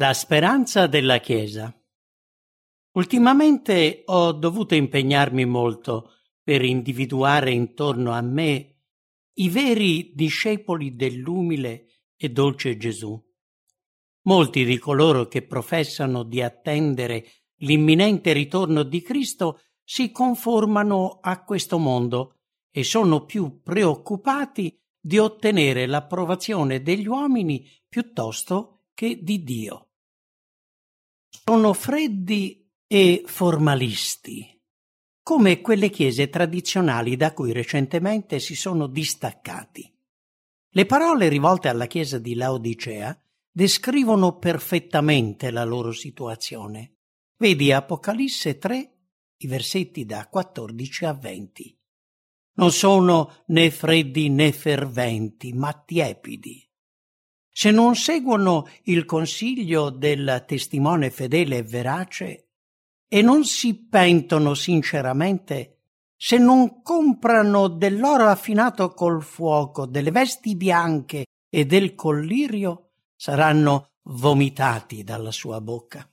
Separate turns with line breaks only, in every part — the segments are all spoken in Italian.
La speranza della Chiesa. Ultimamente ho dovuto impegnarmi molto per individuare intorno a me i veri discepoli dell'umile e dolce Gesù. Molti di coloro che professano di attendere l'imminente ritorno di Cristo si conformano a questo mondo e sono più preoccupati di ottenere l'approvazione degli uomini piuttosto che di Dio sono freddi e formalisti, come quelle chiese tradizionali da cui recentemente si sono distaccati. Le parole rivolte alla chiesa di Laodicea descrivono perfettamente la loro situazione. Vedi Apocalisse 3, i versetti da 14 a 20. Non sono né freddi né ferventi, ma tiepidi se non seguono il consiglio del testimone fedele e verace e non si pentono sinceramente, se non comprano dell'oro affinato col fuoco, delle vesti bianche e del collirio, saranno vomitati dalla sua bocca.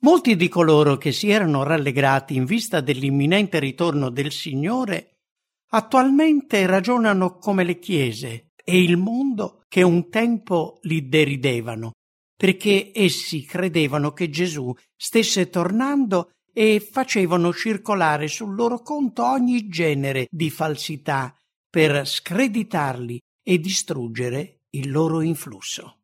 Molti di coloro che si erano rallegrati in vista dell'imminente ritorno del Signore attualmente ragionano come le chiese e il mondo che un tempo li deridevano, perché essi credevano che Gesù stesse tornando e facevano circolare sul loro conto ogni genere di falsità per screditarli e distruggere il loro influsso.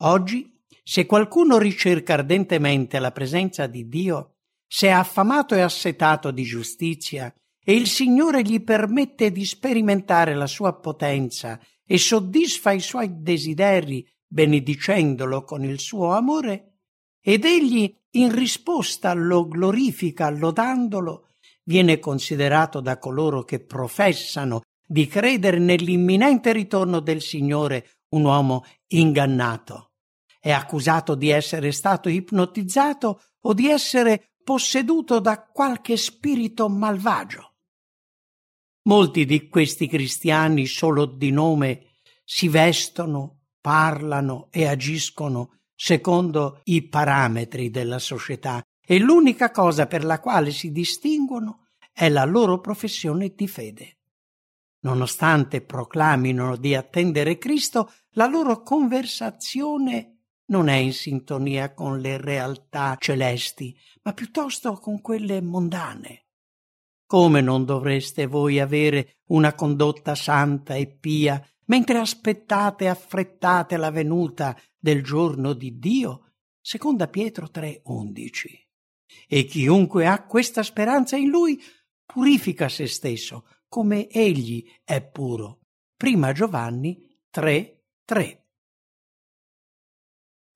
Oggi, se qualcuno ricerca ardentemente la presenza di Dio, se è affamato e assetato di giustizia e il Signore gli permette di sperimentare la sua potenza e soddisfa i suoi desideri benedicendolo con il suo amore, ed egli in risposta lo glorifica lodandolo, viene considerato da coloro che professano di credere nell'imminente ritorno del Signore un uomo ingannato. È accusato di essere stato ipnotizzato o di essere posseduto da qualche spirito malvagio. Molti di questi cristiani solo di nome si vestono, parlano e agiscono secondo i parametri della società e l'unica cosa per la quale si distinguono è la loro professione di fede. Nonostante proclamino di attendere Cristo, la loro conversazione non è in sintonia con le realtà celesti, ma piuttosto con quelle mondane. Come non dovreste voi avere una condotta santa e pia mentre aspettate e affrettate la venuta del giorno di Dio? Seconda Pietro 3:11. E chiunque ha questa speranza in lui purifica se stesso, come egli è puro. Prima Giovanni 3:3.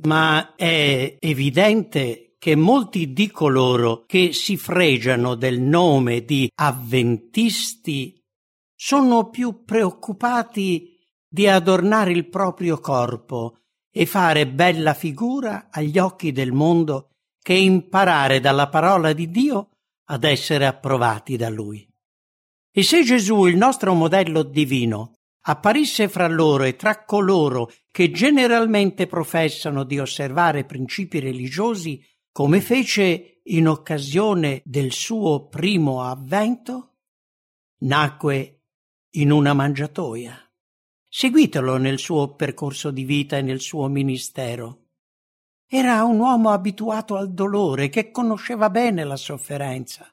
Ma è evidente che molti di coloro che si fregiano del nome di avventisti sono più preoccupati di adornare il proprio corpo e fare bella figura agli occhi del mondo che imparare dalla parola di Dio ad essere approvati da Lui. E se Gesù, il nostro modello divino, apparisse fra loro e tra coloro che generalmente professano di osservare principi religiosi come fece in occasione del suo primo avvento? Nacque in una mangiatoia. Seguitelo nel suo percorso di vita e nel suo ministero. Era un uomo abituato al dolore che conosceva bene la sofferenza.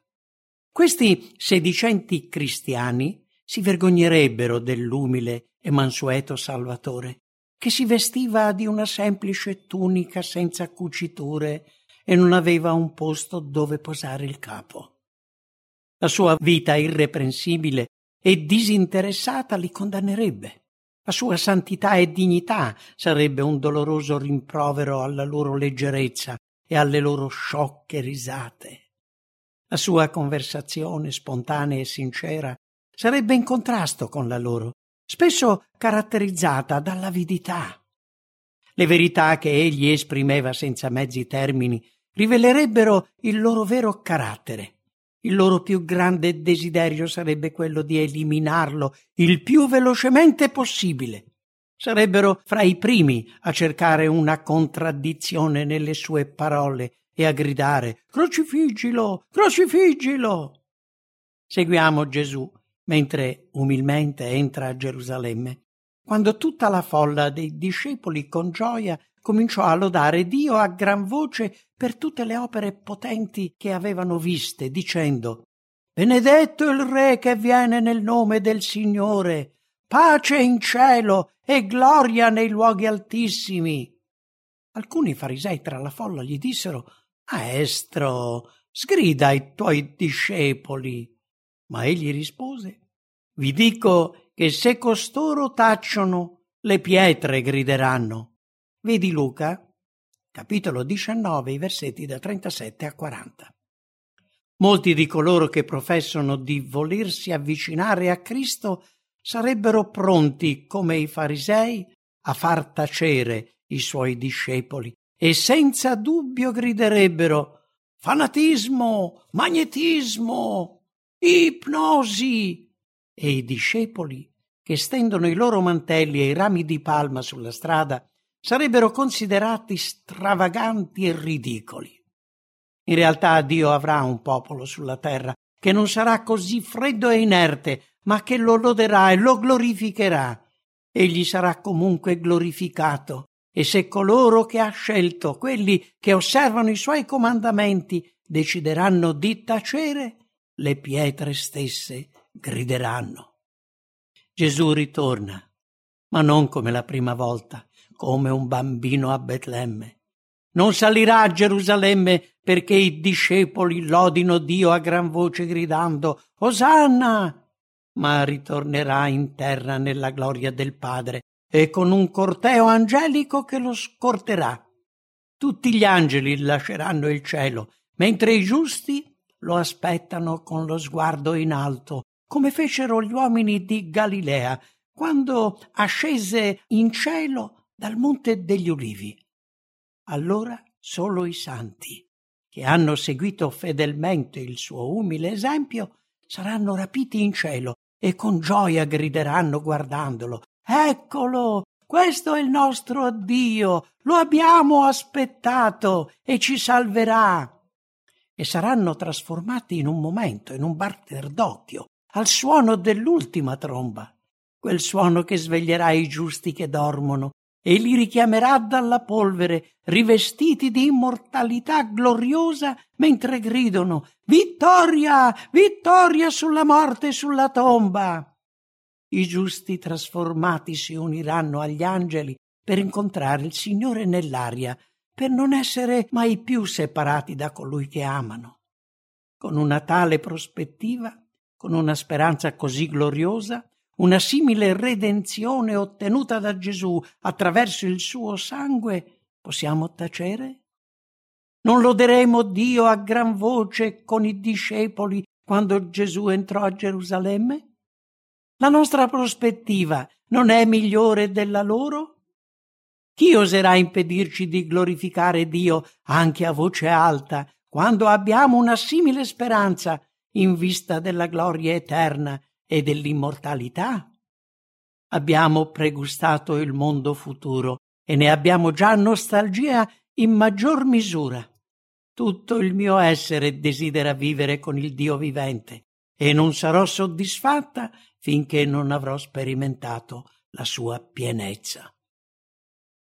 Questi sedicenti cristiani si vergognerebbero dell'umile e mansueto Salvatore, che si vestiva di una semplice tunica senza cuciture e non aveva un posto dove posare il capo. La sua vita irreprensibile e disinteressata li condannerebbe. La sua santità e dignità sarebbe un doloroso rimprovero alla loro leggerezza e alle loro sciocche risate. La sua conversazione spontanea e sincera sarebbe in contrasto con la loro, spesso caratterizzata dall'avidità. Le verità che egli esprimeva senza mezzi termini rivelerebbero il loro vero carattere. Il loro più grande desiderio sarebbe quello di eliminarlo il più velocemente possibile. Sarebbero fra i primi a cercare una contraddizione nelle sue parole e a gridare Crocifiggilo, crocifiggilo. Seguiamo Gesù mentre umilmente entra a Gerusalemme, quando tutta la folla dei discepoli con gioia cominciò a lodare Dio a gran voce per tutte le opere potenti che avevano viste, dicendo Benedetto il Re che viene nel nome del Signore, pace in cielo e gloria nei luoghi altissimi. Alcuni farisei tra la folla gli dissero Maestro, sgrida ai tuoi discepoli. Ma egli rispose Vi dico che se costoro tacciono, le pietre grideranno. Vedi Luca, capitolo 19, i versetti da 37 a 40. Molti di coloro che professano di volersi avvicinare a Cristo sarebbero pronti, come i farisei, a far tacere i suoi discepoli e senza dubbio griderebbero fanatismo, magnetismo, ipnosi. E i discepoli, che stendono i loro mantelli e i rami di palma sulla strada, sarebbero considerati stravaganti e ridicoli. In realtà Dio avrà un popolo sulla terra che non sarà così freddo e inerte, ma che lo loderà e lo glorificherà. Egli sarà comunque glorificato. E se coloro che ha scelto, quelli che osservano i suoi comandamenti, decideranno di tacere, le pietre stesse grideranno. Gesù ritorna, ma non come la prima volta, come un bambino a Betlemme. Non salirà a Gerusalemme perché i discepoli lodino Dio a gran voce gridando Osanna! Ma ritornerà in terra nella gloria del Padre e con un corteo angelico che lo scorterà. Tutti gli angeli lasceranno il cielo, mentre i giusti lo aspettano con lo sguardo in alto, come fecero gli uomini di Galilea quando ascese in cielo dal monte degli ulivi. Allora solo i santi, che hanno seguito fedelmente il suo umile esempio, saranno rapiti in cielo e con gioia grideranno guardandolo Eccolo, questo è il nostro Dio, lo abbiamo aspettato e ci salverà. E saranno trasformati in un momento, in un batter d'occhio, al suono dell'ultima tromba, quel suono che sveglierà i giusti che dormono e li richiamerà dalla polvere, rivestiti di immortalità gloriosa, mentre gridano Vittoria, vittoria sulla morte e sulla tomba. I giusti trasformati si uniranno agli angeli per incontrare il Signore nell'aria, per non essere mai più separati da colui che amano. Con una tale prospettiva, con una speranza così gloriosa, una simile redenzione ottenuta da Gesù attraverso il suo sangue, possiamo tacere? Non loderemo Dio a gran voce con i discepoli quando Gesù entrò a Gerusalemme? La nostra prospettiva non è migliore della loro? Chi oserà impedirci di glorificare Dio anche a voce alta quando abbiamo una simile speranza in vista della gloria eterna e dell'immortalità? Abbiamo pregustato il mondo futuro e ne abbiamo già nostalgia in maggior misura. Tutto il mio essere desidera vivere con il Dio vivente e non sarò soddisfatta finché non avrò sperimentato la sua pienezza.